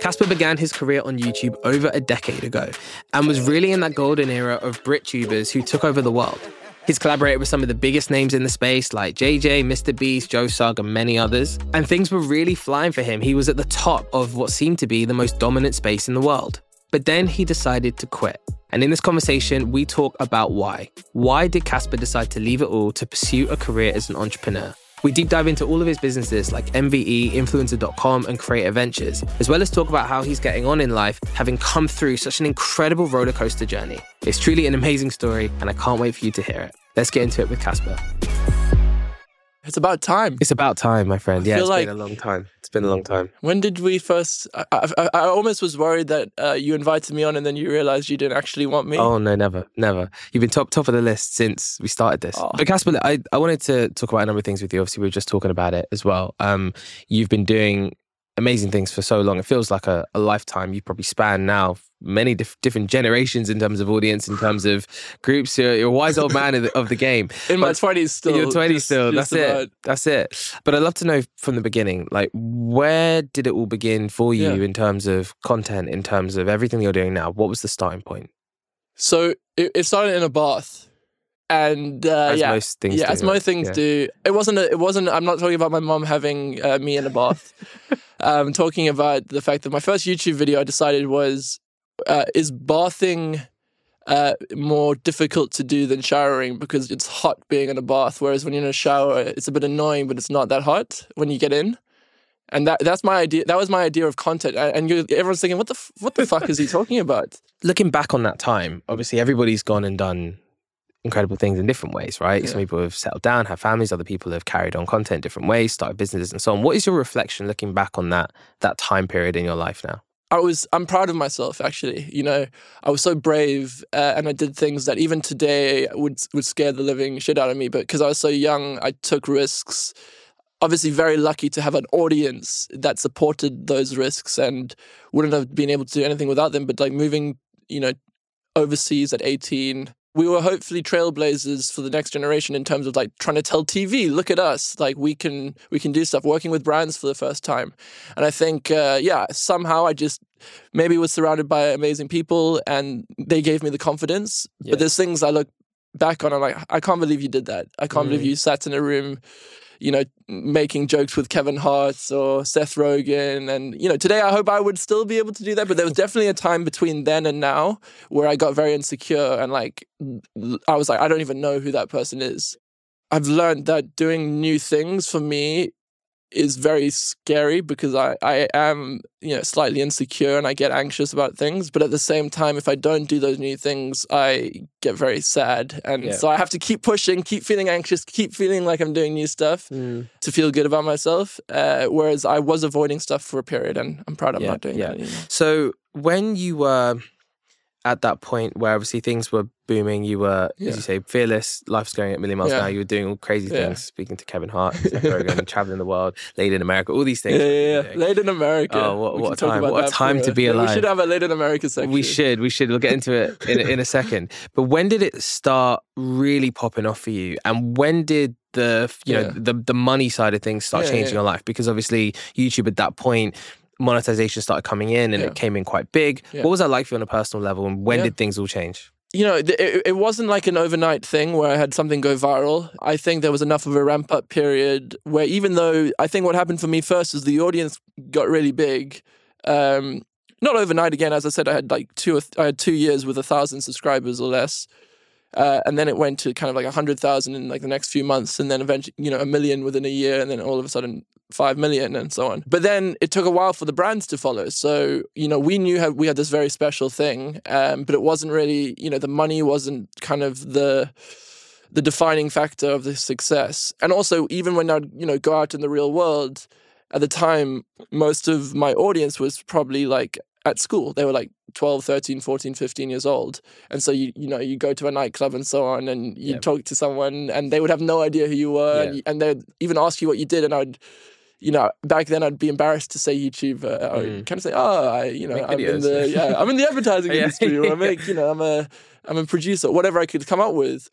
Caspar began his career on YouTube over a decade ago and was really in that golden era of Brit tubers who took over the world. He's collaborated with some of the biggest names in the space like JJ, Mr. Beast, Joe Sugg, and many others. And things were really flying for him. He was at the top of what seemed to be the most dominant space in the world. But then he decided to quit. And in this conversation, we talk about why. Why did Caspar decide to leave it all to pursue a career as an entrepreneur? We deep dive into all of his businesses like MVE, Influencer.com, and Creator Ventures, as well as talk about how he's getting on in life, having come through such an incredible roller coaster journey. It's truly an amazing story, and I can't wait for you to hear it. Let's get into it with Caspar. It's about time. It's about time, my friend. I Yeah, it's like- been a long time. It's been a long time. When did we first? I, I, I almost was worried that uh, you invited me on and then you realized you didn't actually want me. Oh no, never, never. You've been top top of the list since we started this. Oh. But Caspar, I, I wanted to talk about a number of things with you. Obviously, we were just talking about it as well. Um, you've been doing amazing things for so long. It feels like a, a lifetime. You probably span now many dif- different generations in terms of audience, in terms of groups. You're, you're a wise old man of the, of the game. In my twenties, still. 20 just- still. just That's about. it. That's it. But I'd love to know from the beginning, like, where did it all begin for you Yeah. in terms of content, in terms of everything you're doing now? What was the starting point? So it, it started in a bath, and uh, As yeah, most things yeah, do, as right? most things Yeah. do. It wasn't. A, it wasn't. I'm not talking about my mom having uh, me in a bath. I'm talking about the fact that my first YouTube video I decided was uh, is bathing. Uh, more difficult to do than showering because it's hot being in a bath. Whereas when you're in a shower, it's a bit annoying, but it's not that hot when you get in. And that that's my idea. That was my idea of content. And everyone's thinking, what the what the fuck is he talking about? looking back on that time, obviously everybody's gone and done incredible things in different ways, right? Yeah. Some people have settled down, have families, other people have carried on content different ways, started businesses and so on. What is your reflection looking back on that that time period in your life now? I was I'm proud of myself actually. You know, I was so brave uh, and I did things that even today would would scare the living shit out of me. But because I was so young, I took risks. Obviously, very lucky to have an audience that supported those risks and wouldn't have been able to do anything without them. But like moving, you know, overseas at 18. We were hopefully trailblazers for the next generation in terms of like trying to tell TV, look at us, like we can we can do stuff. Working with brands for the first time, and I think uh, yeah, somehow I just maybe was surrounded by amazing people and they gave me the confidence. Yeah. But there's things I look back on, I'm like, I can't believe you did that. I can't believe Mm. you sat in a room, you know, making jokes with Kevin Hart or Seth Rogen. And, you know, today I hope I would still be able to do that. But there was definitely a time between then and now where I got very insecure and like, I was like, I don't even know who that person is. I've learned that doing new things for me is very scary because I, I am you know slightly insecure and I get anxious about things but at the same time if I don't do those new things I get very sad and Yeah. so I have to keep pushing keep feeling anxious keep feeling like I'm doing new stuff to feel good about myself uh, whereas I was avoiding stuff for a period and I'm proud I'm Yeah, not doing yeah. that anymore So when you were at that point where obviously things were booming, you were, Yeah. as you say, fearless, life's going at a million miles Yeah. an hour, you were doing all crazy Yeah. things, speaking to Kevin Hart, Seth Rogen, traveling the world, Laid in America, all these things. yeah, yeah, yeah. Laid in America. Oh, what- what a time. What a time to be alive. We should have a Laid in America section. We should, we should. We'll get into it in, a- in a second. But when did it start really popping off for you? And when did the, you know, Yeah. the, the money side of things start Yeah, changing yeah. your life? Because obviously YouTube at that point, monetization started coming in and Yeah. it came in quite big. Yeah. What was that like for you on a personal level? And when Yeah. did things all change? you know, it, it wasn't like an overnight thing where I had something go viral. I think there was enough of a ramp up period where even though I think what happened for me first is the audience got really big. Um, not overnight again, as I said, I had like two, or th- I had two years with a thousand subscribers or less. Uh, and then it went to kind of like a hundred thousand in like the next few months, and then eventually, you know, a million within a year, and then all of a sudden five million and so on. But then it took a while for the brands to follow. So you know, we knew how we had this very special thing, um, but it wasn't really, you know, the money wasn't kind of the the defining factor of the success. And also, even when I'd you know go out in the real world, at the time, most of my audience was probably like at school. They were like 12, 13, 14, 15 years old. And so you you know, you go to a nightclub and so on and you Yeah. talk to someone and they would have no idea who you were Yeah. and, and they'd even ask you what you did and I'd you know, back then I'd be embarrassed to say YouTuber. I would Mm. kind of say, "Oh, I, you know, Make I'm in the yeah, I'm in the advertising industry, or I make, you know, I'm a I'm a producer, whatever I could come up with."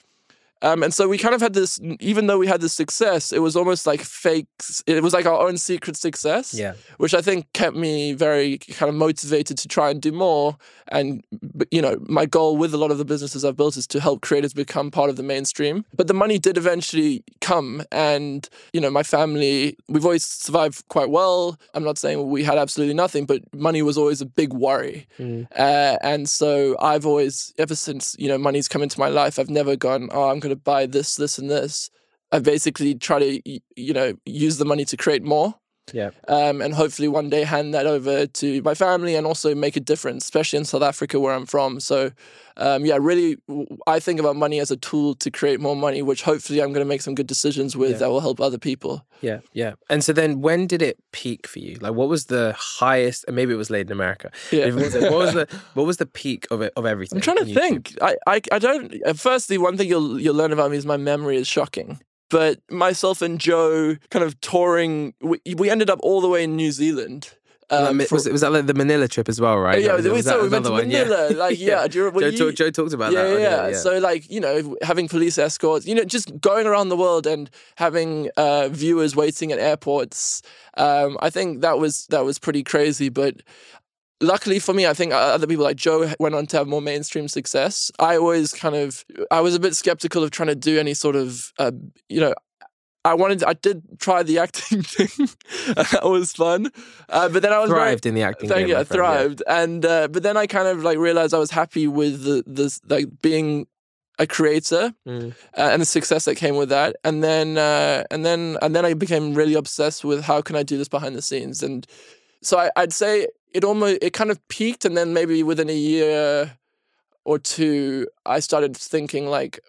Um, and so we kind of had this, even though we had this success, it was almost like fake. It was like our own secret success Yeah. which I think kept me very kind of motivated to try and do more. And you know, my goal with a lot of the businesses I've built is to help creators become part of the mainstream. But the money did eventually come, and you know, my family we've always survived quite well. I'm not saying we had absolutely nothing, but money was always a big worry. Mm. Uh, and so I've always, ever since you know, money's come into my life, I've never gone, oh, I'm going to buy this, this, and this. I basically try to, you know, use the money to create more Yeah. um, and hopefully one day hand that over to my family and also make a difference, especially in South Africa where I'm from. So, um, yeah, really, I think about money as a tool to create more money, which hopefully I'm going to make some good decisions with Yeah. that will help other people. Yeah, yeah. And so then, when did it peak for you? Like, what was the highest? And maybe it was Laid in America. Yeah. If it was- what was the what was the peak of it of everything? I'm trying to think. I, I, I don't. uh, Firstly, one thing you'll you'll learn about me is my memory is shocking. But myself and Joe kind of touring, we, we ended up all the way in New Zealand. Was um, that- for- was, it- was that like the Manila trip as well, right? yeah, was- so we went to one? Yeah. Manila. Like, yeah, do you, Joe, you- talk- Joe talked about yeah, that. on yeah, yeah. So like you know, having police escorts, you know, just going around the world and having uh, viewers waiting at airports. Um, I think that was that was pretty crazy, but. Luckily for me, I think other people like Joe went on to have more mainstream success. I always kind of, I was a bit skeptical of trying to do any sort of, uh, you know, I wanted, I did try the acting thing. that was fun, uh, but then I was very- thrived in the acting. Thank game, you. I friend, yeah. thrived, and uh, but then I kind of like realized I was happy with the this like being a creator Mm. uh, and the success that came with that, and then uh, and then and then I became really obsessed with how can I do this behind the scenes, and so I, I'd say it almost it kind of peaked, and then maybe within a year or two, I started thinking like,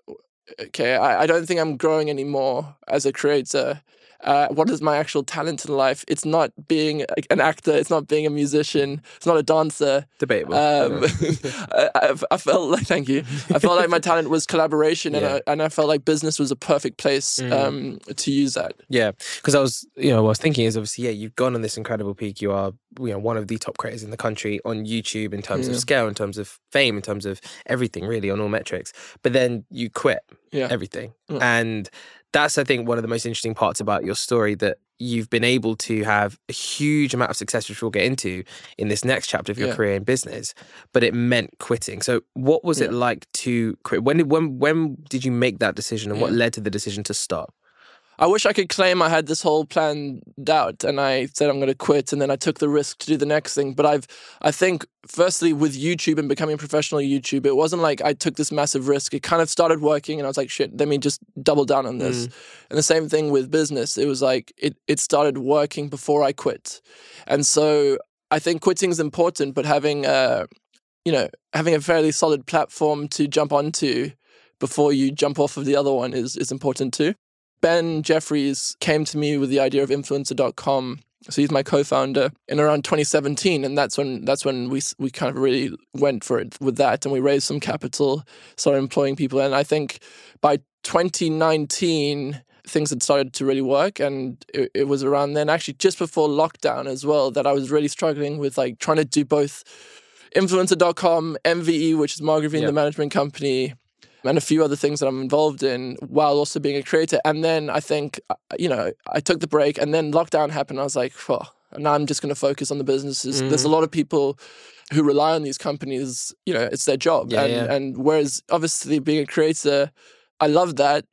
okay, I, I don't think I'm growing anymore as a creator. Uh, what is my actual talent in life? It's not being an actor. It's not being a musician. It's not a dancer. Debatable. Um, I, I, I felt like thank you. I felt like my talent was collaboration, and I, and I felt like business was a perfect place Mm. um, to use that. Yeah, because I was, you know, what I was thinking is obviously, yeah, you've gone on this incredible peak. You are, you know, one of the top creators in the country on YouTube in terms Yeah. of scale, in terms of fame, in terms of everything, really, on all metrics. But then you quit Yeah. everything, Yeah. and that's, I think, one of the most interesting parts about your story that you've been able to have a huge amount of success, which we'll get into in this next chapter of your Yeah. career in business. But it meant quitting. So, what was it like to quit? When did when when did you make that decision, and what led to the decision to stop? I wish I could claim I had this whole planned out and I said I'm going to quit and then I took the risk to do the next thing. But I've, I think, firstly, with YouTube and becoming a professional YouTube, it wasn't like I took this massive risk. It kind of started working and I was like, shit, let me just double down on this. And the same thing with business. It was like it, it started working before I quit. And so I think quitting is important, but having, uh, you know, having a fairly solid platform to jump onto before you jump off of the other one is, is important too. Ben Jeffries came to me with the idea of influencer.com. So he's my co-founder in around 2017, and that's when that's when we we kind of really went for it with that, and we raised some capital, started employing people, and I think by 2019 things had started to really work, and it, it was around then, actually just before lockdown as well, that I was really struggling with like trying to do both influencer.com, MVE, which is Margravine, Yeah. the management company, and a few other things that I'm involved in while also being a creator. And then I think, uh, you know, I took the break and then lockdown happened. I was like, oh, now I'm just going to focus on the businesses. There's Mm-hmm. a lot of people who rely on these companies, you know, it's their job. Yeah, and, yeah. and whereas obviously being a creator, I love that.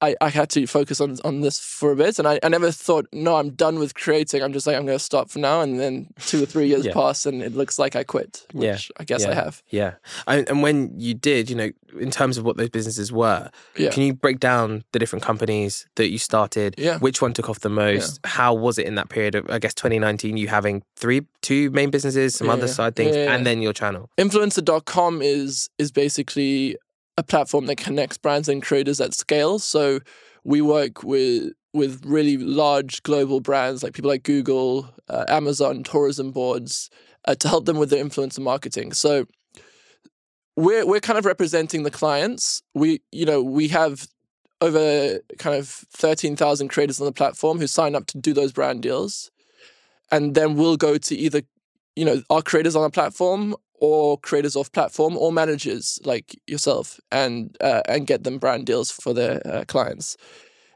I, I had to focus on on this for a bit, and I, I never thought, no, I'm done with creating. I'm just like, I'm going to stop for now, and then two or three years Yeah. pass, and it looks like I quit, which Yeah, I guess I have. Yeah. And, and when you did, you know, in terms of what those businesses were, Yeah. can you break down the different companies that you started? Yeah. Which one took off the most? How was it in that period of, I guess, 2019, you having three, two main businesses, some Yeah, other side things, Yeah, yeah, and then your channel? influencer.com is is basically a platform that connects brands and creators at scale. So we work with with really large global brands like people like Google, uh, Amazon, tourism boards uh, to help them with their influencer marketing. So we're we're kind of representing the clients. We you know we have over kind of thirteen thousand creators on the platform who sign up to do those brand deals, and then we'll go to either you know our creators on the platform or creators off platform or managers like yourself and uh, and get them brand deals for their uh, clients.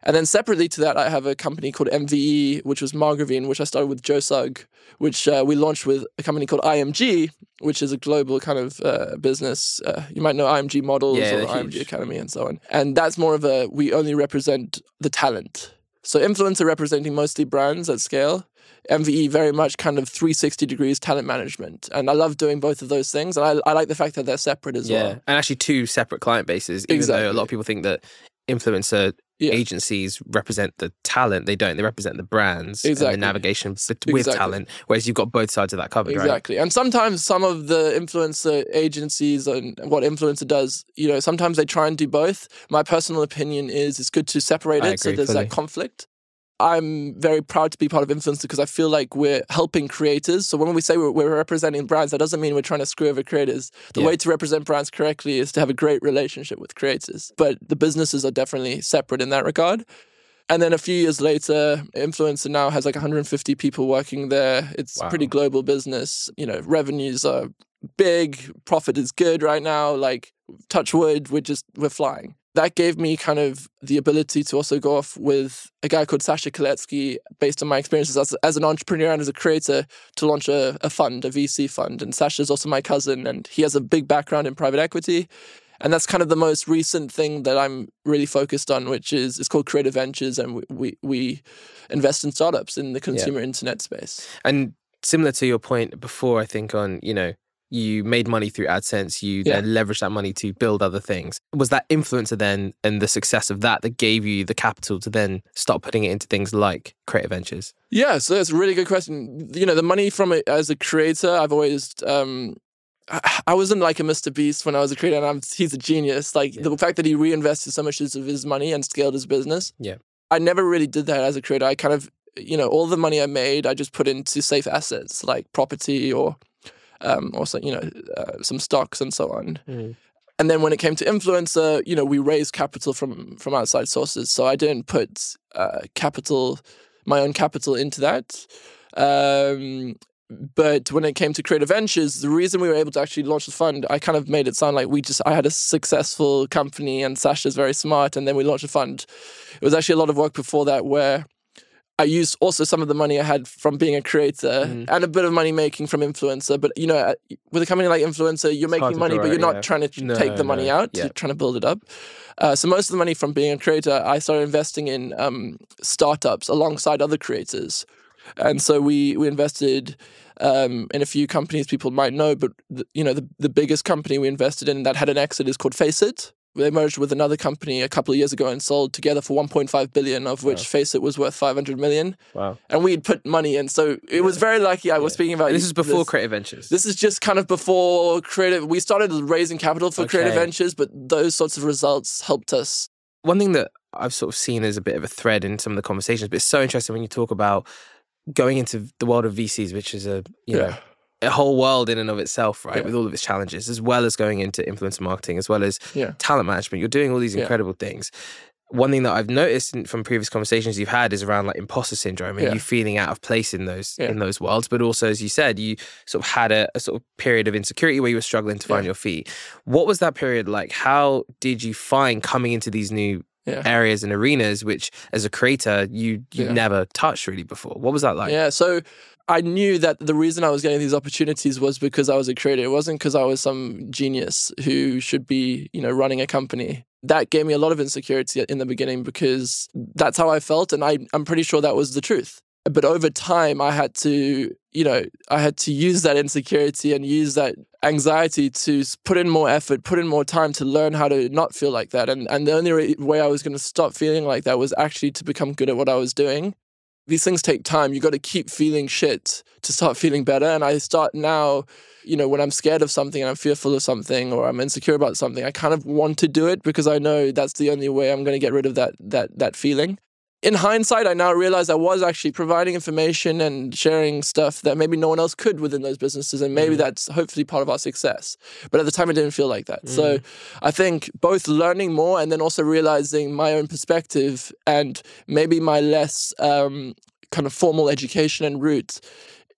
And then separately to that, I have a company called MVE, which was Margravine, which I started with Joe Sugg, which uh, we launched with a company called IMG, which is a global kind of uh, business. Uh, you might know IMG Models Yeah, or IMG huge. Academy and so on. And that's more of a, we only represent the talent. So influencer representing mostly brands at scale. MVE very much kind of 360 degrees talent management. And I love doing both of those things. And I, I like the fact that they're separate as yeah, well. and actually two separate client bases. Even though a lot of people think that influencer Yeah. agencies represent the talent, they don't. They represent the brands and the navigation with Exactly. talent. Whereas you've got both sides of that covered, right? Exactly. And sometimes some of the influencer agencies and what influencer does, you know, sometimes they try and do both. My personal opinion is it's good to separate I it so there's fully. that conflict. I'm very proud to be part of influencer because I feel like we're helping creators. So when we say we're, we're representing brands, that doesn't mean we're trying to screw over creators. The Yeah. way to represent brands correctly is to have a great relationship with creators. But the businesses are definitely separate in that regard. And then a few years later, Influencer now has like 150 people working there. It's a pretty global business. You know, revenues are big, profit is good right now. Like, touch wood, we're just, we're flying. That gave me kind of the ability to also go off with a guy called Sasha Kaletsky, based on my experiences as, as an entrepreneur and as a creator, to launch a, a fund, a VC fund. And Sasha's also my cousin, and he has a big background in private equity. And that's kind of the most recent thing that I'm really focused on, which is it's called Creator Ventures, and we we, we invest in startups in the consumer internet space. And similar to your point before, I think on you know you made money through AdSense, you Yeah. then leveraged that money to build other things. Was that influencer then and the success of that that gave you the capital to then start putting it into things like creator ventures? Yeah, so that's a really good question. You know, the money from it as a creator, I've always. Um, I- wasn't like a Mr. Beast when I was a creator, and I'm, he's a genius. Like the fact that he reinvested so much of his money and scaled his business. Yeah. I never really did that as a creator. I kind of, you know, all the money I made, I just put into safe assets like property or, um, or some, you know, uh, some stocks and so on. And then when it came to influencer, you know, we raised capital from from outside sources. So I didn't put uh, capital, my own capital into that. Um, but when it came to creator ventures, the reason we were able to actually launch the fund, I kind of made it sound like we just I had a successful company and Sasha's very smart, and then we launched a fund. It was actually a lot of work before that where I used also some of the money I had from being a creator Mm. and a bit of money making from influencer. But you know, uh, with a company like influencer, you're hard making money, but you're not yeah. trying to No, take the money out. yeah. You're trying to build it up. Uh, so most of the money from being a creator, I started investing in um, startups alongside other creators, and so we we invested um, in a few companies people might know. But the, you know, the the biggest company we invested in that had an exit is called Faceit. They merged with another company a couple of years ago and sold together for 1.5 billion, of which Faceit was worth 500 million. Wow. And we'd put money in, so it was very lucky. I was speaking about And this is before this. creator ventures. This is just kind of before creative. We started raising capital for creator ventures, but those sorts of results helped us. one thing that I've sort of seen as a bit of a thread in some of the conversations, but it's so interesting when you talk about going into the world of VCs, which is a you know a whole world in and of itself, right, Yeah. with all of its challenges, as well as going into influencer marketing, as well as Yeah. talent management. You're doing all these incredible things. One thing that I've noticed in, from previous conversations you've had is around like imposter syndrome and you feeling out of place in those in those worlds. But also, as you said, you sort of had a, a sort of period of insecurity where you were struggling to find your feet. What was that period like? How did you find coming into these new Yeah. areas and arenas which as a creator you you Yeah. never touched really before what was that like yeah. So I knew that the reason I was getting these opportunities was because I was a creator. It wasn't because I was some genius who should be, you know, running a company. That gave me a lot of insecurity in the beginning because that's how I felt, and I, I'm pretty sure that was the truth. But over time, I had to, you know, I had to use that insecurity and use that anxiety to put in more effort, put in more time to learn how to not feel like that. And and the only way I was going to stop feeling like that was actually to become good at what I was doing. These things take time. You got to keep feeling shit to start feeling better. And I start now, you know, when I'm scared of something and I'm fearful of something or I'm insecure about something, I kind of want to do it because I know that's the only way I'm going to get rid of that that that feeling in hindsight, I now realize I was actually providing information and sharing stuff that maybe no one else could within those businesses. And maybe mm. that's hopefully part of our success. But at the time, it didn't feel like that. Mm. So I think both learning more and then also realizing my own perspective and maybe my less um, kind of formal education and roots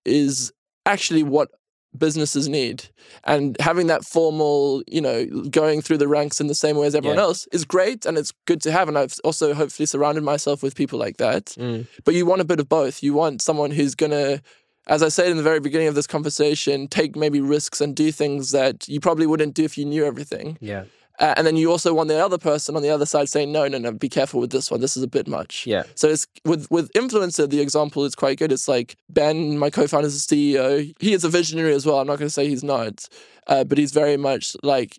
is actually what businesses need. And having that formal, you know, going through the ranks in the same way as everyone yeah. else is great and it's good to have. And I've also hopefully surrounded myself with people like that. Mm. But you want a bit of both. You want someone who's going to, as I said in the very beginning of this conversation, take maybe risks and do things that you probably wouldn't do if you knew everything. Yeah. Uh, and then you also want the other person on the other side saying, no, no, no, be careful with this one. This is a bit much. Yeah. So it's with with influencer, the example is quite good. It's like Ben, my co-founder, is a CEO. He is a visionary as well. I'm not going to say he's not, uh, but he's very much like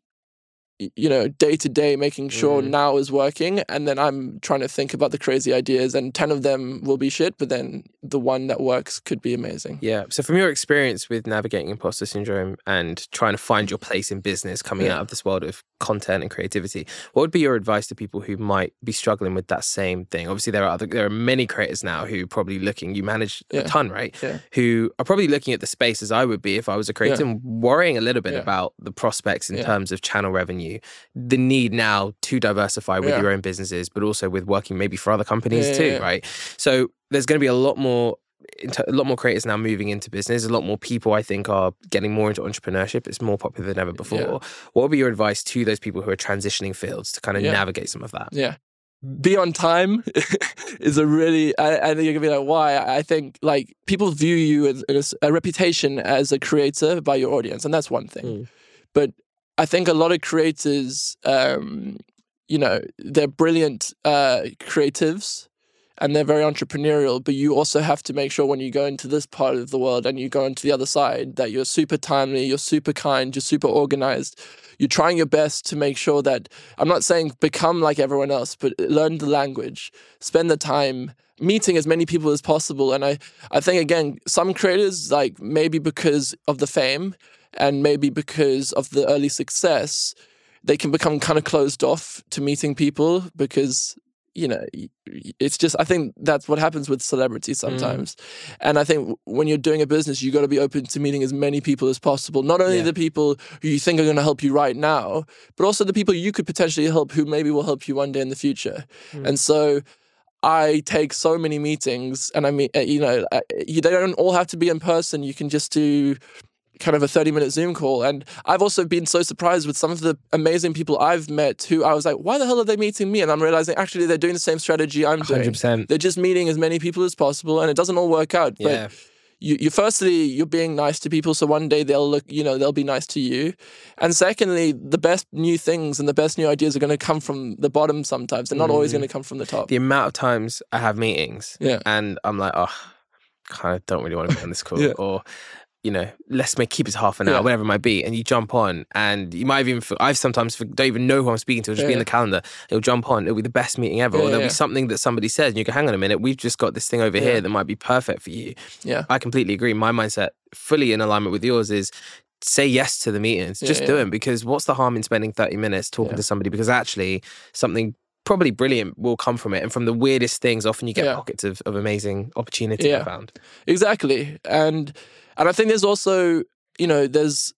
you know, day to day, making sure mm. now is working. And then I'm trying to think about the crazy ideas, and 10 of them will be shit, but then the one that works could be amazing. Yeah. So, from your experience with navigating imposter syndrome and trying to find your place in business coming yeah. out of this world of content and creativity, what would be your advice to people who might be struggling with that same thing? Obviously, there are other, there are many creators now who are probably looking, you manage yeah. a ton, right? Yeah. Who are probably looking at the space as I would be if I was a creator and worrying a little bit about the prospects in terms of channel revenue the need now to diversify with yeah. your own businesses, but also with working maybe for other companies yeah, too, yeah, right? So there's going to be a lot more a lot more creators now moving into business. A lot more people, I think, are getting more into entrepreneurship. It's more popular than ever before. Yeah. What would be your advice to those people who are transitioning fields to kind of yeah. navigate some of that? Yeah. Be on time is a really, I, I think you're gonna be like, why? I think like people view you as, as, a reputation as a creator by your audience, and that's one thing. Mm. But I think a lot of creators, um, you know, they're brilliant uh, creatives and they're very entrepreneurial, but you also have to make sure when you go into this part of the world and you go into the other side that you're super timely, you're super kind, you're super organized. You're trying your best to make sure that I'm not saying become like everyone else, but learn the language, spend the time meeting as many people as possible. And I, I think again, some creators, like maybe because of the fame, and maybe because of the early success, they can become kind of closed off to meeting people because you know it's just i think that's what happens with celebrities mm. sometimes mm. and i think when you're doing a business you got to be open to meeting as many people as possible not only yeah. the people who you think are going to help you right now but also the people you could potentially help who maybe will help you one day in the future mm. and so I take so many meetings, and I mean, uh, you know, they don't all have to be in person. You can just do kind of a 30 minute Zoom call. And I've also been so surprised with some of the amazing people I've met who I was like, why the hell are they meeting me? And I'm realizing actually they're doing the same strategy I'm 100%. They're just meeting as many people as possible and it doesn't all work out. But yeah. you, you firstly, you're being nice to people. So one day they'll look, you know, they'll be nice to you. And secondly, the best new things and the best new ideas are going to come from the bottom sometimes. They're not mm. always going to come from the top. The amount of times I have meetings yeah. and I'm like, oh, kind of don't really want to be on this call. yeah. Or you know, let's make keep it half an hour, yeah. whatever it might be, and you jump on, and you might even I've sometimes don't even know who I'm speaking to, it'll just yeah, be in the calendar. It'll jump on, it'll be the best meeting ever, yeah, or there'll be something that somebody says, and you go, hang on a minute, we've just got this thing over here that might be perfect for you. Yeah, I completely agree. My mindset, fully in alignment with yours, is say yes to the meetings, just do them because what's the harm in spending 30 minutes talking to somebody? Because actually, something probably brilliant will come from it. And from the weirdest things, often you get yeah. pockets of, of amazing opportunity yeah. I found. Exactly. And and I think there's also, you know, there's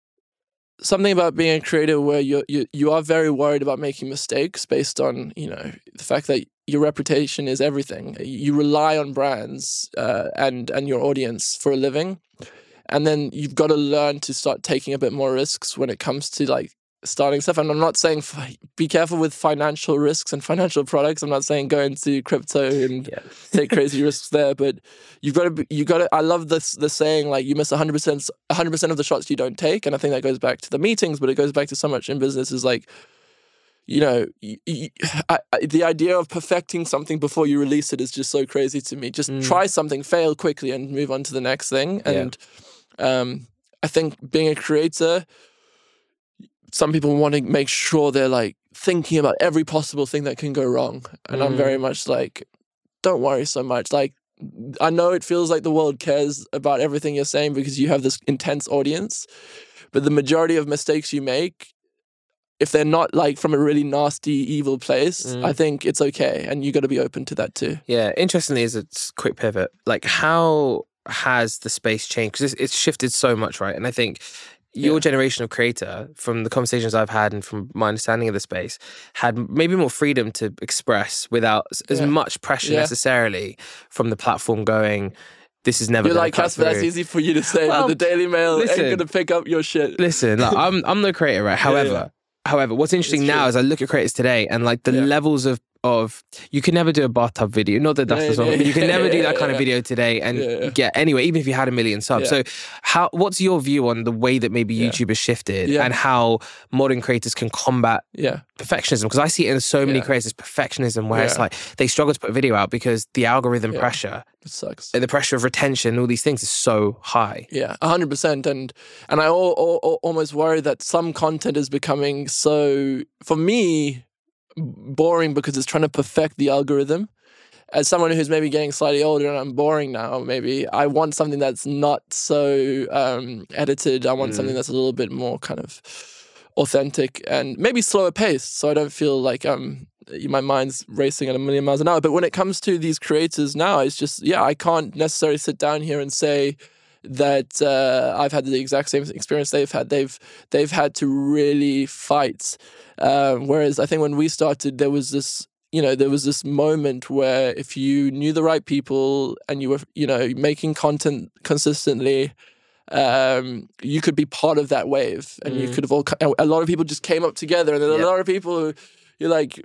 something about being a creator where you you you are very worried about making mistakes based on you know the fact that your reputation is everything. You rely on brands uh, and and your audience for a living, and then you've got to learn to start taking a bit more risks when it comes to like starting stuff. And I'm not saying be careful with financial risks and financial products. I'm not saying go into crypto and yeah. take crazy risks there. But you've got to, you got to. I love this the saying like you miss 100 percent 100 percent of the shots you don't take. And I think that goes back to the meetings, but it goes back to so much in business is like. You know, I, I, the idea of perfecting something before you release it is just so crazy to me. Just mm. try something, fail quickly, and move on to the next thing. And yeah. um, I think being a creator, some people want to make sure they're like thinking about every possible thing that can go wrong. And mm. I'm very mm. much like, don't worry so much. Like, I know it feels like the world cares about everything you're saying because you have this intense audience, but the majority of mistakes you make, if they're not like from a really nasty, evil place, Mm. I think it's okay, and you got to be open to that too. Yeah, interestingly, as a s- quick pivot, like how has the space changed? Because it's, it's shifted so much, right? And I think your Yeah. generation of creator, from the conversations I've had and from my understanding of the space, had maybe more freedom to express without as Yeah. much pressure Yeah. necessarily from the platform going, this is never You're like Caspar. That's easy for you to say, Well, but the Daily Mail listen. ain't gonna pick up your shit. Listen, like, I'm I'm no creator, right? However, however, what's interesting now is I look at creators today and like the levels of of you can never do a bathtub video. Not that that's Yeah, the song, yeah, you can yeah, never do yeah, that kind of video today and get anywhere, even if you had a million subs. So, how what's your view on the way that maybe. YouTube has shifted and how modern creators can combat Yeah, perfectionism? Because I see it in so many creators, perfectionism, where it's like they struggle to put a video out because the algorithm pressure it sucks. and the pressure of retention, all these things is so high. Yeah, hundred percent, and and I al- al- al- almost worry that some content is becoming so for me boring because it's trying to perfect the algorithm. As someone who's maybe getting slightly older and I'm boring now, maybe I want something that's not so um, edited. I want something that's a little bit more kind of authentic and maybe slower paced, so I don't feel like um my mind's racing at a million miles an hour. But when it comes to these creators now, it's just yeah, I can't necessarily sit down here and say that uh, I've had the exact same experience they've had. They've they've had to really fight. Um, whereas I think when we started, there was this you know there was this moment where if you knew the right people and you were you know making content consistently um, you could be part of that wave and you Mm. could have all a lot of people just came up together and then Yeah. a lot of people who you're like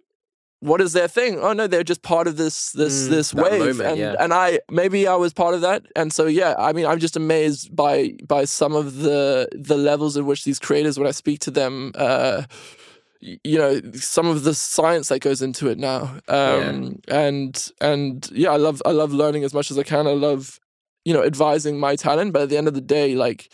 what is their thing? Oh no they're just part of this this Mm, this wave. moment, and yeah. and i maybe i was part of that. And so yeah i mean i'm just amazed by by some of the the levels in which these creators when i speak to them uh you know some of the science that goes into it now. Um and and yeah i love i love learning as much as i can. I love you know advising my talent. But at the end of the day like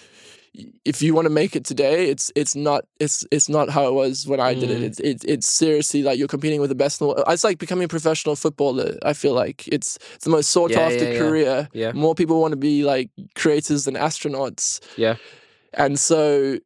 if you want to make it today it's it's not it's it's not how it was when i did it Mm. it's it's, it's seriously like you're competing with the best in the world. it's like becoming a professional footballer i feel like it's it's the most sought Yeah, after yeah. career Yeah. more people want to be like creators than astronauts Yeah. and so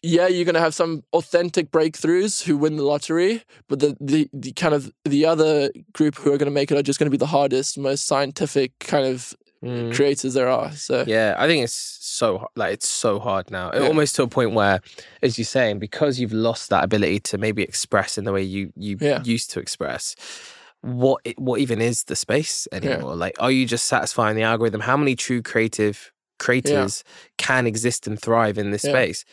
yeah, you're gonna have some authentic breakthroughs who win the lottery, but the, the, the kind of the other group who are gonna make it are just gonna be the hardest, most scientific kind of Mm. creators there are. So Yeah, I think it's so like it's so hard now, Yeah. almost to a point where, as you're saying, because you've lost that ability to maybe express in the way you you Yeah. used to express. What i- what even is the space anymore? Like, are you just satisfying the algorithm? How many true creative creators can exist and thrive in this space?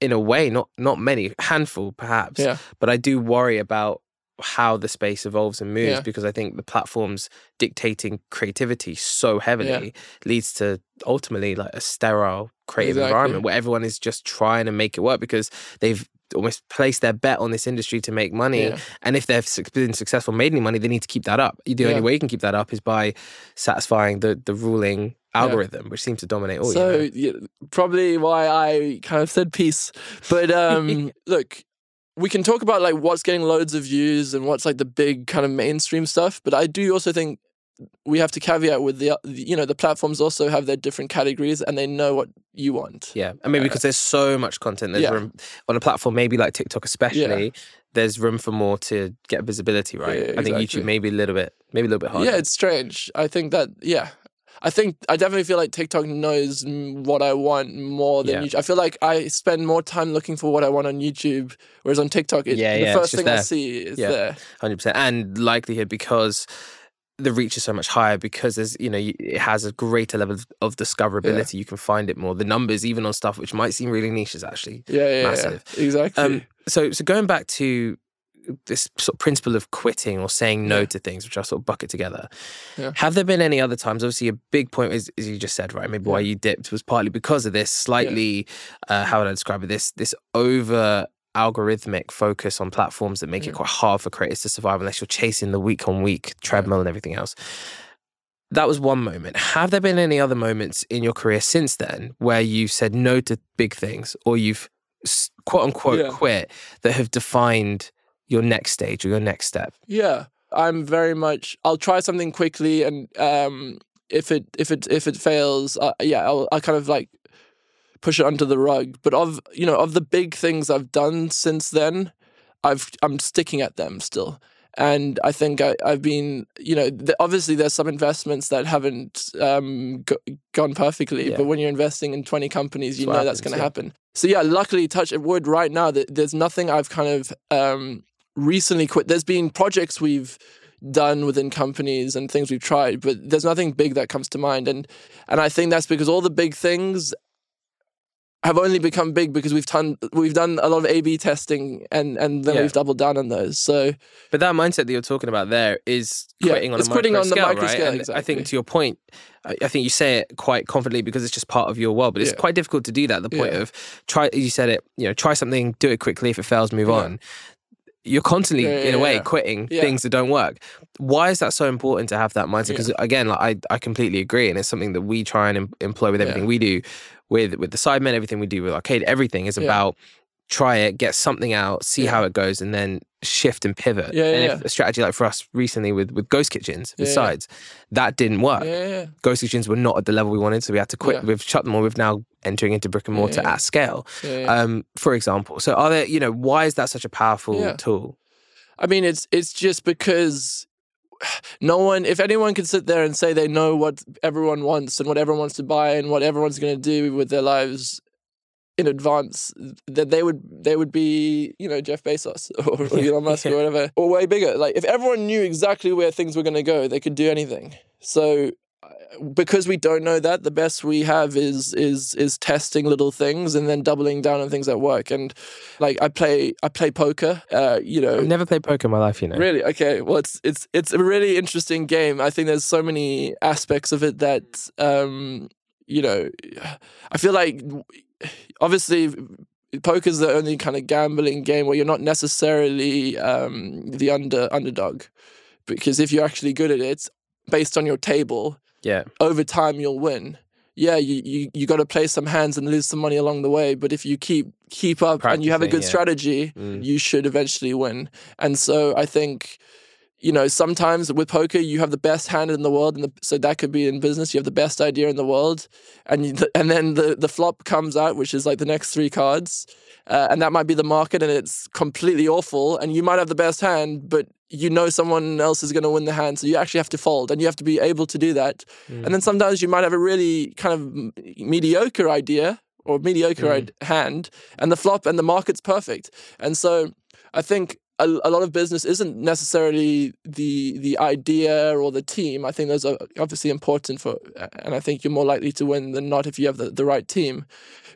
In a way, not not many, handful perhaps. yeah, But I do worry about how the space evolves and moves Yeah. because I think the platforms dictating creativity so heavily leads to ultimately like a sterile creative Exactly. environment where everyone is just trying to make it work because they've almost placed their bet on this industry to make money Yeah. and if they've been successful made any money they need to keep that up the only way you can keep that up is by satisfying the the ruling algorithm which seems to dominate all so you know? yeah, probably why I kind of said peace. But um, look, we can talk about like what's getting loads of views and what's like the big kind of mainstream stuff. But I do also think we have to caveat with the you know the platforms also have their different categories and they know what you want. Yeah, I mean because there's so much content. There's Yeah. room on a platform, maybe like TikTok, especially. There's room for more to get visibility, right? Yeah, I think. YouTube maybe a little bit, maybe a little bit harder. Yeah, it's strange. I think that yeah. I think I definitely feel like TikTok knows what I want more than Yeah. YouTube. I feel like I spend more time looking for what I want on YouTube, whereas on TikTok, it, Yeah, the yeah, first thing I see is Yeah. there. hundred percent, and likelihood because the reach is so much higher because there's you know it has a greater level of- of discoverability. You can find it more. The numbers, even on stuff which might seem really niche, is actually Yeah, yeah, yeah, Massive. exactly. Um, so so going back to this sort of principle of quitting or saying no Yeah. to things, which I sort of bucket together. Yeah. Have there been any other times? Obviously, a big point is, as you just said, right? Maybe why you dipped was partly because of this slightly, uh, how would I describe it? This this over algorithmic focus on platforms that make it quite hard for creators to survive unless you're chasing the week on week treadmill and everything else. That was one moment. Have there been any other moments in your career since then where you've said no to big things or you've quote unquote Yeah. quit that have defined your next stage or your next step? Yeah, I'm very much. I'll try something quickly, and um, if it if it if it fails, uh, yeah, I'll I'll kind of like push it under the rug. But of you know of the big things I've done since then, I've I'm sticking at them still. And I think I, have been, you know, th- obviously there's some investments that haven't um, go- gone perfectly, Yeah. but when you're investing in 20 companies, you That's know what that's going to yeah. happen. So yeah, luckily, touch wood right now, that there's nothing I've kind of um, recently quit. There's been projects we've done within companies and things we've tried, but there's nothing big that comes to mind. And and I think that's because all the big things have only become big because we've done we've done a lot of A/B testing and and then Yeah. we've doubled down on those. So But that mindset that you're talking about there is Yeah, quitting on it's a quitting on the micro right? scale, And I think to your point, I think you say it quite confidently because it's just part of your world. But it's Yeah. quite difficult to do that. The point Yeah. of try, as you said it. You know, try something, do it quickly. If it fails, move Yeah. on. You're constantly, Yeah, in a way, yeah. quitting Yeah. things that don't work. Why is that so important to have that mindset? Yeah. Because again, like I, I completely agree, and it's something that we try and em- employ with Yeah. everything we do, with with the Sidemen, everything we do with Arcade. Everything is Yeah. about try it, get something out, see Yeah. how it goes, and then shift and pivot. Yeah, and yeah, if a strategy like for us recently with with Ghost Kitchens, with Yeah, sides, that didn't work. yeah, yeah, Ghost Kitchens were not at the level we wanted, so we had to quit. We've shut them all. We've now entering into brick and mortar at scale. Um, for example, so are there, you know, why is that such a powerful tool? I mean, it's it's just because no one, if anyone could sit there and say they know what everyone wants and what everyone wants to buy and what everyone's going to do with their lives in advance, that they would they would be you know Jeff Bezos or, Elon Musk or whatever or way bigger. Like if everyone knew exactly where things were going to go, they could do anything. So. uh, Because we don't know that, the best we have is is is testing little things and then doubling down on things that work. And like I play I play poker, uh, you know, I've never played poker in my life, you know. Really? Okay. Well, it's it's it's a really interesting game. I think there's so many aspects of it that um, you know, I feel like obviously poker's the only kind of gambling game where you're not necessarily um, the under underdog, because if you're actually good at it, based on your table, Yeah. over time you'll win. Yeah, you you, you got to play some hands and lose some money along the way, but if you keep keep up and you have a good yeah. strategy, Mm. you should eventually win. And so I think you know, sometimes with poker, you have the best hand in the world, and the, so that could be in business. You have the best idea in the world, and you, and then the the flop comes out, which is like the next three cards, uh, and that might be the market, and it's completely awful. And you might have the best hand, but you know someone else is going to win the hand, so you actually have to fold, and you have to be able to do that. And then sometimes you might have a really kind of mediocre idea or mediocre id- hand, and the flop and the market's perfect. And so I think a, a lot of business isn't necessarily the the idea or the team. I think those are obviously important for, and I think you're more likely to win than not if you have the, the right team.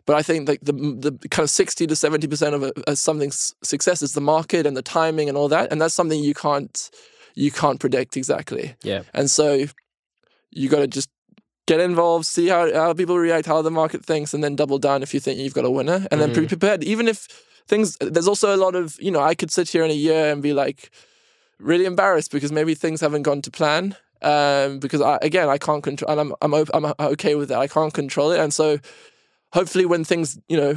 But I think like the the kind of sixty to seventy percent of a, a something's success is the market and the timing and all that, and that's something you can't you can't predict exactly. Yeah. And so you got to just get involved, see how, how people react, how the market thinks, and then double down if you think you've got a winner, and then be mm-hmm. prepared. Even if things, there's also a lot of, you know, I could sit here in a year and be like really embarrassed because maybe things haven't gone to plan. Um, because I, again, I can't control, and I'm I'm op- I'm okay with that. I can't control it, and so hopefully, when things, you know,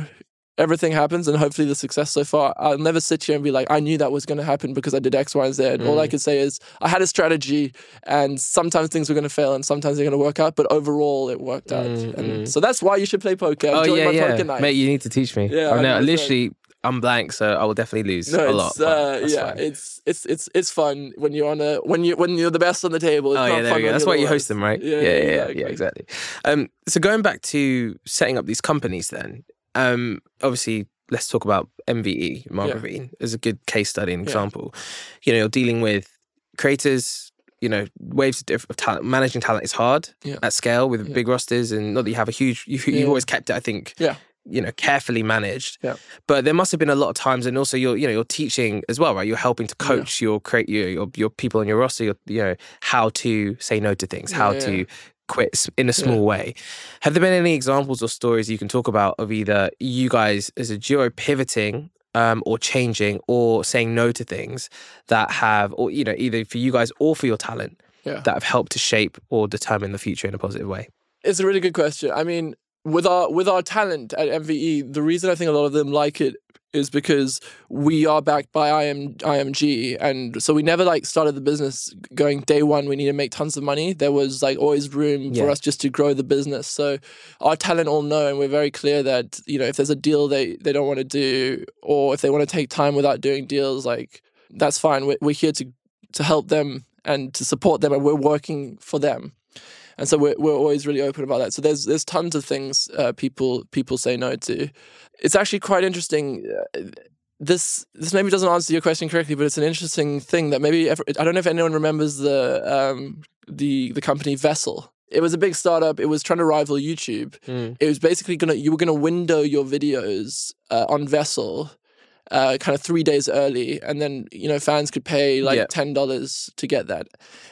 everything happens, and hopefully the success so far, I'll never sit here and be like, I knew that was going to happen because I did X, Y, and Z. All Mm. I could say is I had a strategy, and sometimes things were going to fail, and sometimes they're going to work out, but overall it worked out. And so that's why you should play poker. Mm, Oh yeah, yeah, mate. You need to teach me. Yeah, oh, no, 100%. literally, I'm blank, so I will definitely lose no, a lot. uh, yeah, fine. it's it's it's it's fun when you're on a when you when you're the best on the table. It's Oh yeah, there we go. That's why you host them, right? Yeah, yeah, yeah, exactly. yeah, exactly. Um, so going back to setting up these companies, then, um, obviously, let's talk about MVE, Margravine, as a good case study and example. You know, you're dealing with creators. You know, waves of, of talent. Managing talent is hard Yeah. at scale with Yeah. big rosters, and not that you have a huge. You've, you've Yeah. always kept it, I think. Yeah. You know, carefully managed. Yeah. But there must have been a lot of times, and also you're, you know, you're teaching as well, right? You're helping to coach your create your, your your people on your roster. Your, you know how to say no to things, how Yeah, to quit in a small way. Have there been any examples or stories you can talk about of either you guys as a duo pivoting um, or changing or saying no to things that have, or you know, either for you guys or for your talent Yeah. that have helped to shape or determine the future in a positive way? It's a really good question. I mean, with our with our talent at MVE, the reason I think a lot of them like it is because we are backed by IM, IMG, and so we never like started the business going day one. We need to make tons of money. There was like always room for us just to grow the business. So our talent all know, and we're very clear that you know if there's a deal they they don't want to do, or if they want to take time without doing deals, like that's fine. We're, we're here to to help them and to support them, and we're working for them and so we're, we're always really open about that. So there's there's tons of things uh, people people say no to. It's actually quite interesting. Uh, this this maybe doesn't answer your question correctly, but it's an interesting thing that maybe ever, I don't know if anyone remembers the um, the the company Vessel. It was a big startup. It was trying to rival YouTube. Mm. It was basically gonna you were gonna window your videos uh, on Vessel. Uh, kind of three days early, and then you know fans could pay like Yeah. ten dollars to get that.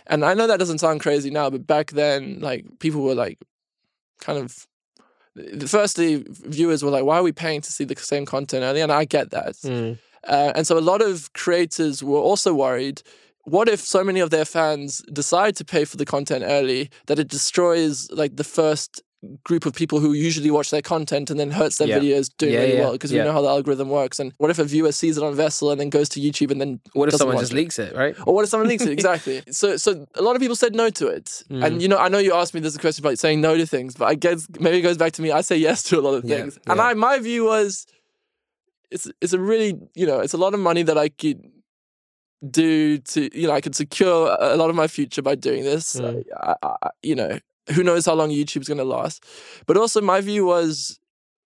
And I know that doesn't sound crazy now, but back then, like people were like, kind of. Firstly, viewers were like, "Why are we paying to see the same content early?" And I get that. Mm. Uh, and so a lot of creators were also worried. What if so many of their fans decide to pay for the content early that it destroys like the first group of people who usually watch their content and then hurts their Yeah. videos doing Yeah, really yeah, well because we know how the algorithm works. And what if a viewer sees it on Vessel and then goes to YouTube and then What if someone just it? leaks it, right? Or what if someone leaks it? Exactly. So, so a lot of people said no to it, Mm. and you know, I know you asked me this question about saying no to things, but I guess maybe it goes back to me. I say yes to a lot of things, and. I my view was, it's it's a really you know it's a lot of money that I could do to you know I could secure a lot of my future by doing this. Mm. I, I, you know, who knows how long YouTube's going to last, but also my view was.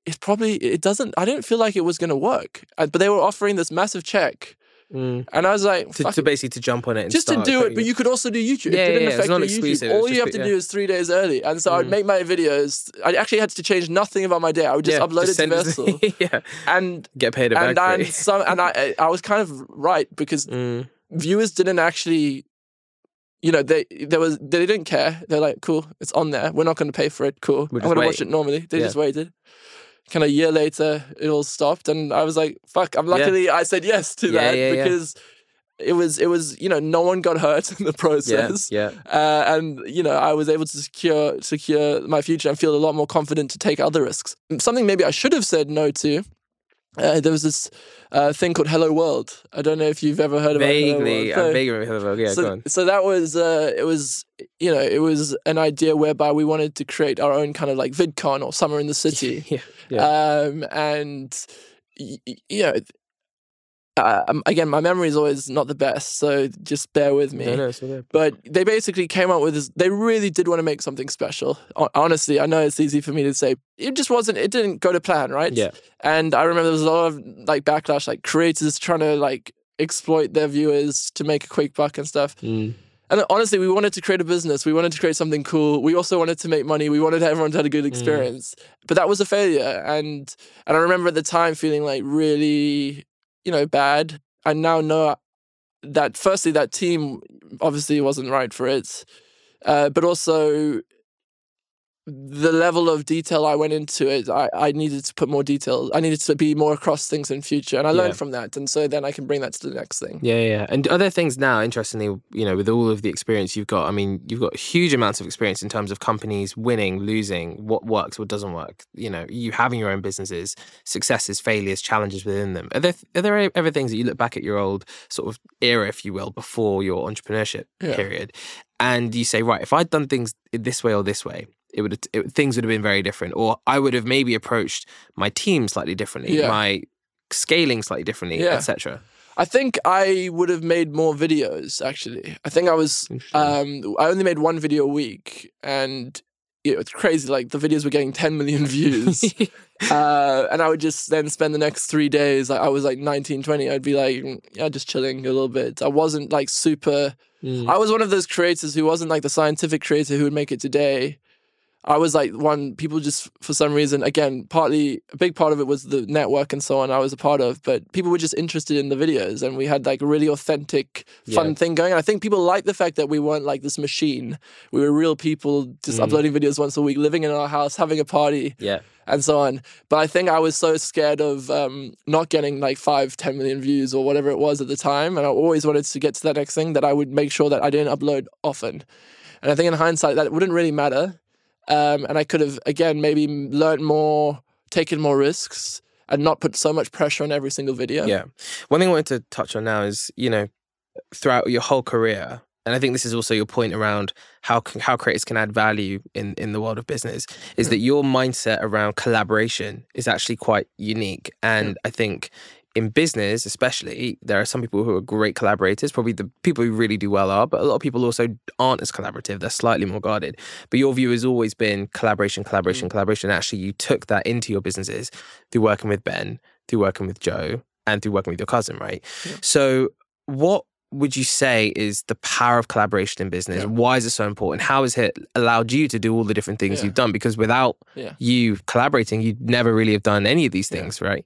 It probably it doesn't. I didn't feel like it was going to work, Uh, but they were offering this massive check, Mm. and I was like, To, to basically to jump on it and just to do it, but you could also do YouTube. Yeah, it didn't yeah, yeah. It's affect your YouTube. All you have to put- do is three days early, and so I'd Mm. make my videos. I actually had to change nothing about my day. I would just Yeah, upload just it to Vessel, yeah, and get paid a and and some and I I was kind of right because Mm. viewers didn't actually. You know, they there was they didn't care. They're like, cool, it's on there. We're not going to pay for it. Cool, I'm going to watch it normally. They Yeah. just waited. Kind of a year later, it all stopped, and I was like, fuck. I'm Yeah. luckily I said yes to Yeah, that yeah, yeah. because it was it was you know no one got hurt in the Yeah, process yeah. uh, and you know I was able to secure secure my future and feel a lot more confident to take other risks. Something maybe I should have said no to. Uh, there was this uh, thing called Hello World. I don't know if you've ever heard about Hello Vaguely, World. I So- vaguely heard of it. Yeah, so, go on. so that was uh, it was you know it was an idea whereby we wanted to create our own kind of like VidCon or Summer in the City, Yeah, yeah. um, and you know. Uh, um, again, my memory is always not the best, so just bear with me. No, no, but they basically came up with this they really did want to make something special. Hon- honestly i know it's easy for me to say it just wasn't it didn't go to plan right? Yeah. and i remember there was a lot of like backlash like creators trying to like exploit their viewers to make a quick buck and stuff. Mm. and honestly we wanted to create a business we wanted to create something cool we also wanted to make money we wanted everyone to have a good experience. But that was a failure and and i remember at the time feeling like really you know bad. I now know that firstly that team obviously wasn't right for it uh, but also the level of detail I went into it, I, I needed to put more detail. I needed to be more across things in future, and I learned Yeah. from that. And so then I can bring that to the next thing. Yeah, yeah. And other things now, interestingly, you know, with all of the experience you've got, I mean, you've got huge amounts of experience in terms of companies winning, losing, what works, what doesn't work. You know, you having your own businesses, successes, failures, challenges within them. Are there are there ever things that you look back at your old sort of era, if you will, before your entrepreneurship Yeah. period, and you say, right, if I'd done things this way or this way, it would it, things would have been very different, or I would have maybe approached my team slightly differently, Yeah. my scaling slightly differently, Yeah. etc. I think I would have made more videos. Actually, I think I was. Um, I only made one video a week, and it was crazy. Like the videos were getting 10 million views. uh, and I would just then spend the next three days. Like I was like 19, 20. I'd be like, mm, yeah, just chilling a little bit. I wasn't like super. Mm. I was one of those creators who wasn't like the scientific creator who would make it today. I was like one people just for some reason again partly a big part of it was the network and so on I was a part of but people were just interested in the videos and we had like a really authentic fun Yeah. thing going and I think people liked the fact that we weren't like this machine we were real people just Mm. uploading videos once a week living in our house having a party yeah. and so on. But I think I was so scared of um, not getting like five, 10 million views or whatever it was at the time. And I always wanted to get to that next thing that I would make sure that I didn't upload often. And I think in hindsight, that wouldn't really matter. Um, and I could have again maybe learned more, taken more risks, and not put so much pressure on every single video. Yeah. One thing I wanted to touch on now is, you know, throughout your whole career, and I think this is also your point around how how creators can add value in in the world of business, is that your mindset around collaboration is actually quite unique. And I think in business, especially, there are some people who are great collaborators. Probably the people who really do well are, but a lot of people also aren't as collaborative. They're slightly more guarded. But your view has always been collaboration, collaboration, mm. collaboration. Actually, you took that into your businesses through working with Ben, through working with Joe, and through working with your cousin, right? So, what would you say is the power of collaboration in business? Yeah. Why is it so important? How has it allowed you to do all the different things Yeah. you've done? Because without Yeah. you collaborating, you'd never really have done any of these things, right?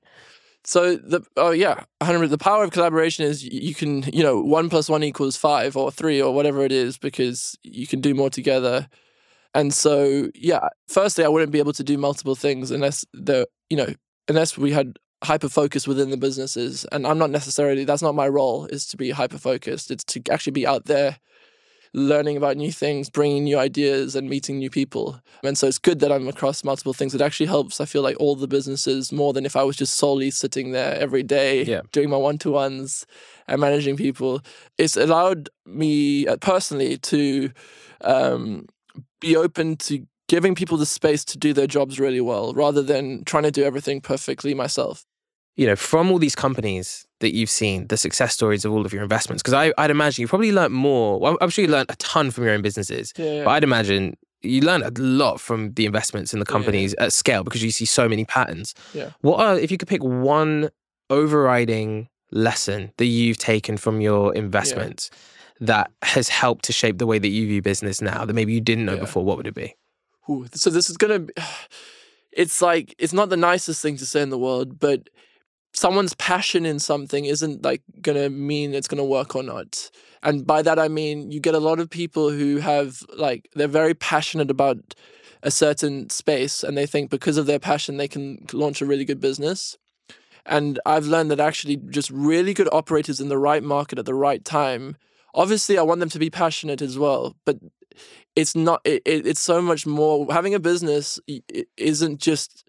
So the oh yeah, 100. The power of collaboration is you can you know one plus one equals five or three or whatever it is because you can do more together. And so yeah, firstly, I wouldn't be able to do multiple things unless the you know unless we had hyper focus within the businesses. And I'm not necessarily that's not my role is to be hyper focused. It's to actually be out there learning about new things, bringing new ideas, and meeting new people. And so it's good that I'm across multiple things. It actually helps, I feel like, all the businesses more than if I was just solely sitting there every day Yeah. doing my one to ones and managing people. It's allowed me uh, personally to um, be open to giving people the space to do their jobs really well rather than trying to do everything perfectly myself. You know, from all these companies that you've seen, the success stories of all of your investments, because I'd imagine you probably learned more. Well, I'm sure you learned a ton from your own businesses, Yeah, but I'd imagine you learned a lot from the investments in the companies at scale because you see so many patterns. Yeah. What are, if you could pick one overriding lesson that you've taken from your investments that has helped to shape the way that you view business now that maybe you didn't know Yeah. before, what would it be? Ooh, so this is gonna be, it's like it's not the nicest thing to say in the world but someone's passion in something isn't like gonna mean it's gonna work or not. And by that i mean you get a lot of people who have like they're very passionate about a certain space and they think because of their passion they can launch a really good business. And i've learned that actually just really good operators in the right market at the right time obviously i want them to be passionate as well but it's not it, it, it's so much more having a business i- i- isn't just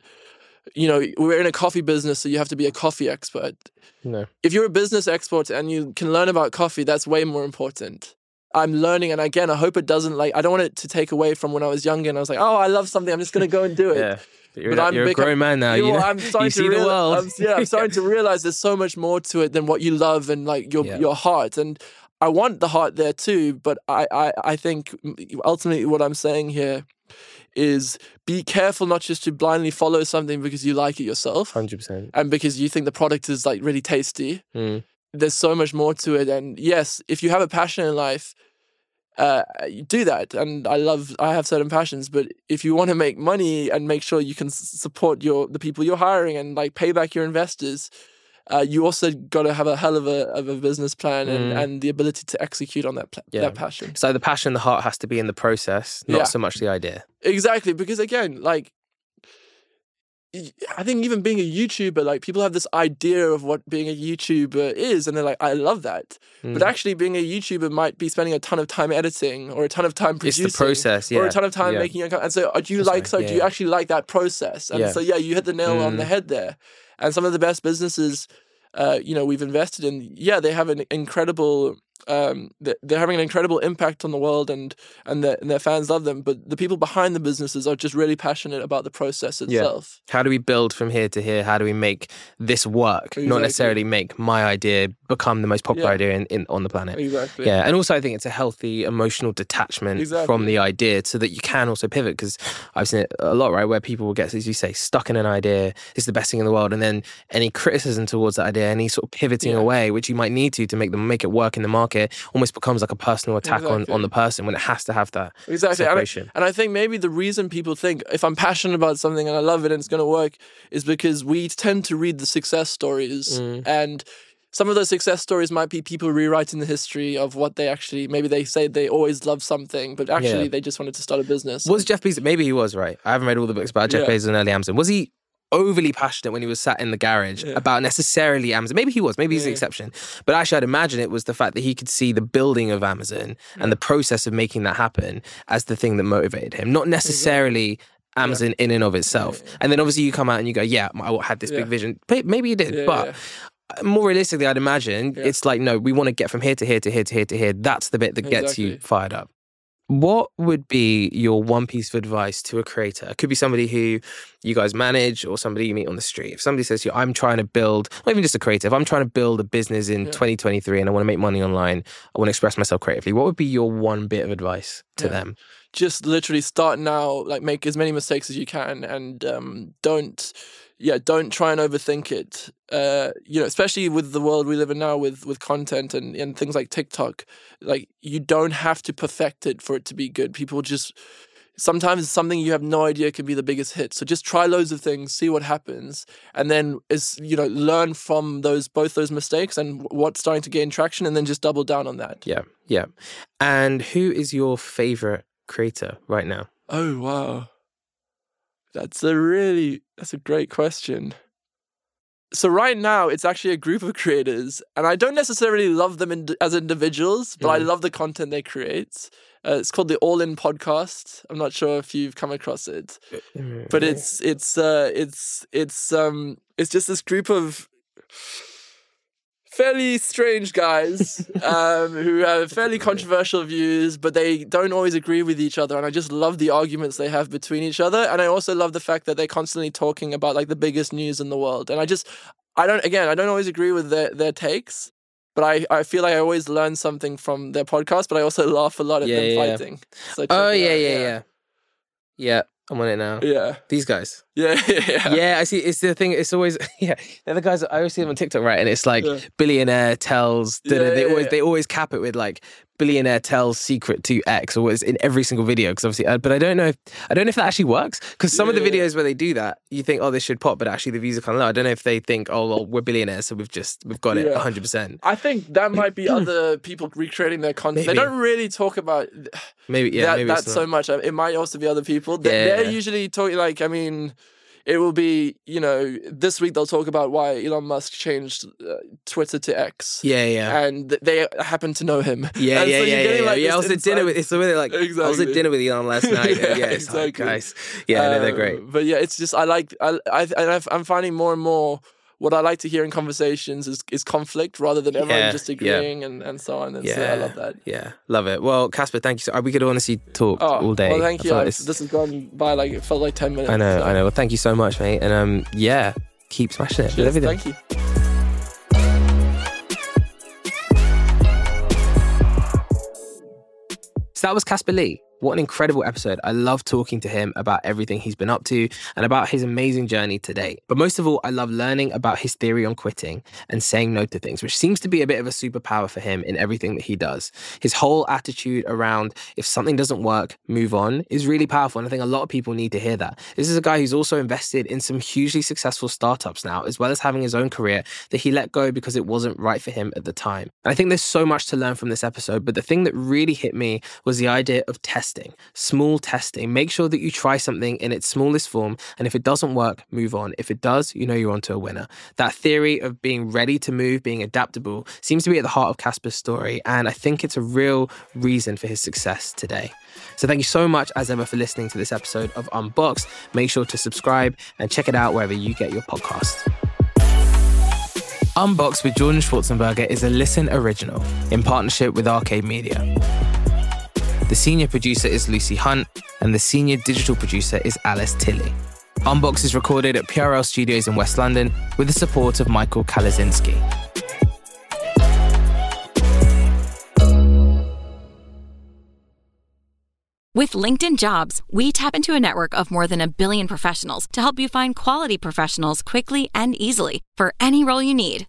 you know we're in a coffee business so you have to be a coffee expert No. if you're a business expert and you can learn about coffee that's way more important i'm learning and again i hope it doesn't like i don't want it to take away from when i was younger and i was like oh i love something i'm just going to go and do it Yeah. But you're, But a- I'm you're a grown man now. you You know, I'm starting you to see the world. I'm, yeah, I'm starting to realize there's so much more to it than what you love and like your Yeah. your heart. And I want the heart there too, but I, I I think ultimately what I'm saying here is be careful not just to blindly follow something because you like it yourself 100%. and because you think the product is like really tasty. Mm. There's so much more to it. And yes, if you have a passion in life, uh, do that. And I love, I have certain passions, but if you want to make money and make sure you can support your the people you're hiring and like pay back your investors, uh, you also got to have a hell of a of a business plan and, Mm. and the ability to execute on that pla- Yeah. that passion. So the passion, the heart has to be in the process, not Yeah. so much the idea. Exactly, because again, like I think even being a YouTuber, like people have this idea of what being a YouTuber is, and they're like, I love that. But Mm. actually, being a YouTuber might be spending a ton of time editing or a ton of time It's producing. the process, yeah. Or a ton of time yeah. making your and so uh, do you That's like right, so yeah, do you actually like that process and Yeah. so yeah you hit the nail on the Mm. head there and some of the best businesses uh, you know we've invested in yeah they have an incredible um, they're having an incredible impact on the world and and, their and their fans love them but the people behind the businesses are just really passionate about the process Yeah. itself How do we build from here to here? How do we make this work? Exactly. Not necessarily make my idea become the most popular Yeah. idea in, in, on the planet. exactly Yeah, and also I think it's a healthy emotional detachment from the idea so that you can also pivot because I've seen it a lot, right? Where people will get, as you say, stuck in an idea, it's the best thing in the world, and then any criticism towards that idea, any sort of pivoting Yeah. away, which you might need to to make them make it work in the market, almost becomes like a personal attack on, Exactly. on the person when it has to have that Exactly. And I, and I think maybe the reason people think if I'm passionate about something and I love it and it's going to work is because we tend to read the success stories. Mm. And some of those success stories might be people rewriting the history of what they actually, maybe they say they always loved something, but actually Yeah. they just wanted to start a business. Was Jeff Bezos? Maybe he was right. I haven't read all the books about Jeff Yeah. Bezos and early Amazon. Was he overly passionate when he was sat in the garage Yeah. about necessarily Amazon. Maybe he was, maybe he's the Yeah. exception. But actually, I'd imagine it was the fact that he could see the building of Amazon and the process of making that happen as the thing that motivated him, not necessarily. Amazon in and of itself, and then obviously you come out and you go, "Yeah, I had this big vision." Maybe you did, Yeah, but yeah. more realistically, I'd imagine Yeah. it's like, no, we want to get from here to here to here to here to here. That's the bit that gets you fired up. What would be your one piece of advice to a creator? It could be somebody who you guys manage or somebody you meet on the street. If somebody says to you, I'm trying to build, not even just a creative, I'm trying to build a business in Yeah. 2023 and I want to make money online, I want to express myself creatively, what would be your one bit of advice to Yeah. them? just literally start now like make as many mistakes as you can and um, don't yeah don't try and overthink it uh, you know especially with the world we live in now with with content and, and things like tiktok like you don't have to perfect it for it to be good people just sometimes something you have no idea can be the biggest hit so just try loads of things see what happens and then is you know learn from those both those mistakes and what's starting to gain traction and then just double down on that Yeah, yeah. And who is your favorite creator right now? Oh wow. That's a really that's a great question. So right now it's actually a group of creators and I don't necessarily love them in, as individuals, but I Mhm. love the content they create. Uh, it's called the All In Podcast. I'm not sure if you've come across it, but it's it's uh it's it's um it's just this group of fairly strange guys um, who have fairly controversial views, but they don't always agree with each other. And I just love the arguments they have between each other. And I also love the fact that they're constantly talking about like the biggest news in the world. And I just, I don't, again, I don't always agree with their, their takes. But I, I feel like I always learn something from their podcast, but I also laugh a lot at Yeah, them yeah, yeah. fighting. So Oh, it yeah, yeah, yeah. Yeah, I'm on it now. Yeah. These guys. Yeah. Yeah. Yeah, I see. It's the thing. It's always yeah. They're the guys. I always see them on TikTok, right? And it's like Yeah. billionaire tells. Yeah, they always they always cap it with like billionaire tells secret to X, or it's in every single video. Because obviously, uh, but I don't know. If, I don't know if that actually works. Because some of the videos where they do that, you think, oh, this should pop, but actually the views are kind of low. I don't know if they think, oh, well, we're billionaires, so we've just we've got it 100. percent I think that might be other people recreating their content. They don't really talk about Maybe yeah, that, maybe that so much. It might also be other people. They, Yeah. They're usually talking like I mean, it will be you know this week they'll talk about why Elon Musk changed uh, Twitter to X. Yeah, yeah. And th- they happen to know him. Yeah, And yeah, so yeah, yeah, getting, yeah. like, yeah I was at dinner with. It's the way they're like. I was at dinner with Elon last night. Yeah, yeah, it's like, guys. Yeah, no, they're Um, great. But yeah, it's just I like I I I'm finding more and more. What I like to hear in conversations is, is conflict rather than everyone Yeah, just yeah. agreeing and, and so on. And so I love that. Yeah, love it. Well, Caspar, thank you. So we could honestly talk Oh, all day. well, thank I you. like I- this- has gone by like it felt like ten minutes. I know, so- I know. Well, thank you so much, mate. And um, yeah, keep smashing it Cheers. Thank you. So that was Caspar Lee. What an incredible episode. I love talking to him about everything he's been up to and about his amazing journey to date. But most of all, I love learning about his theory on quitting and saying no to things, which seems to be a bit of a superpower for him in everything that he does. His whole attitude around if something doesn't work, move on is really powerful. And I think a lot of people need to hear that. This is a guy who's also invested in some hugely successful startups now, as well as having his own career that he let go because it wasn't right for him at the time. And I think there's so much to learn from this episode, but the thing that really hit me was the idea of testing, small testing. Make sure that you try something in its smallest form, and if it doesn't work, move on. If it does, you know you're onto a winner. That theory of being ready to move, being adaptable, seems to be at the heart of Caspar's story, and I think it's a real reason for his success today. So thank you so much as ever for listening to this episode of Unboxed. Make sure to subscribe and check it out wherever you get your podcast. Unboxed with Jordan Schwarzenberger is a Listen original in partnership with Arcade Media. The senior producer is Lucy Hunt, and the senior digital producer is Alice Tilley. Unbox is recorded at PRL Studios in West London with the support of Michael Kalazinski. With LinkedIn Jobs, we tap into a network of more than a billion professionals to help you find quality professionals quickly and easily for any role you need.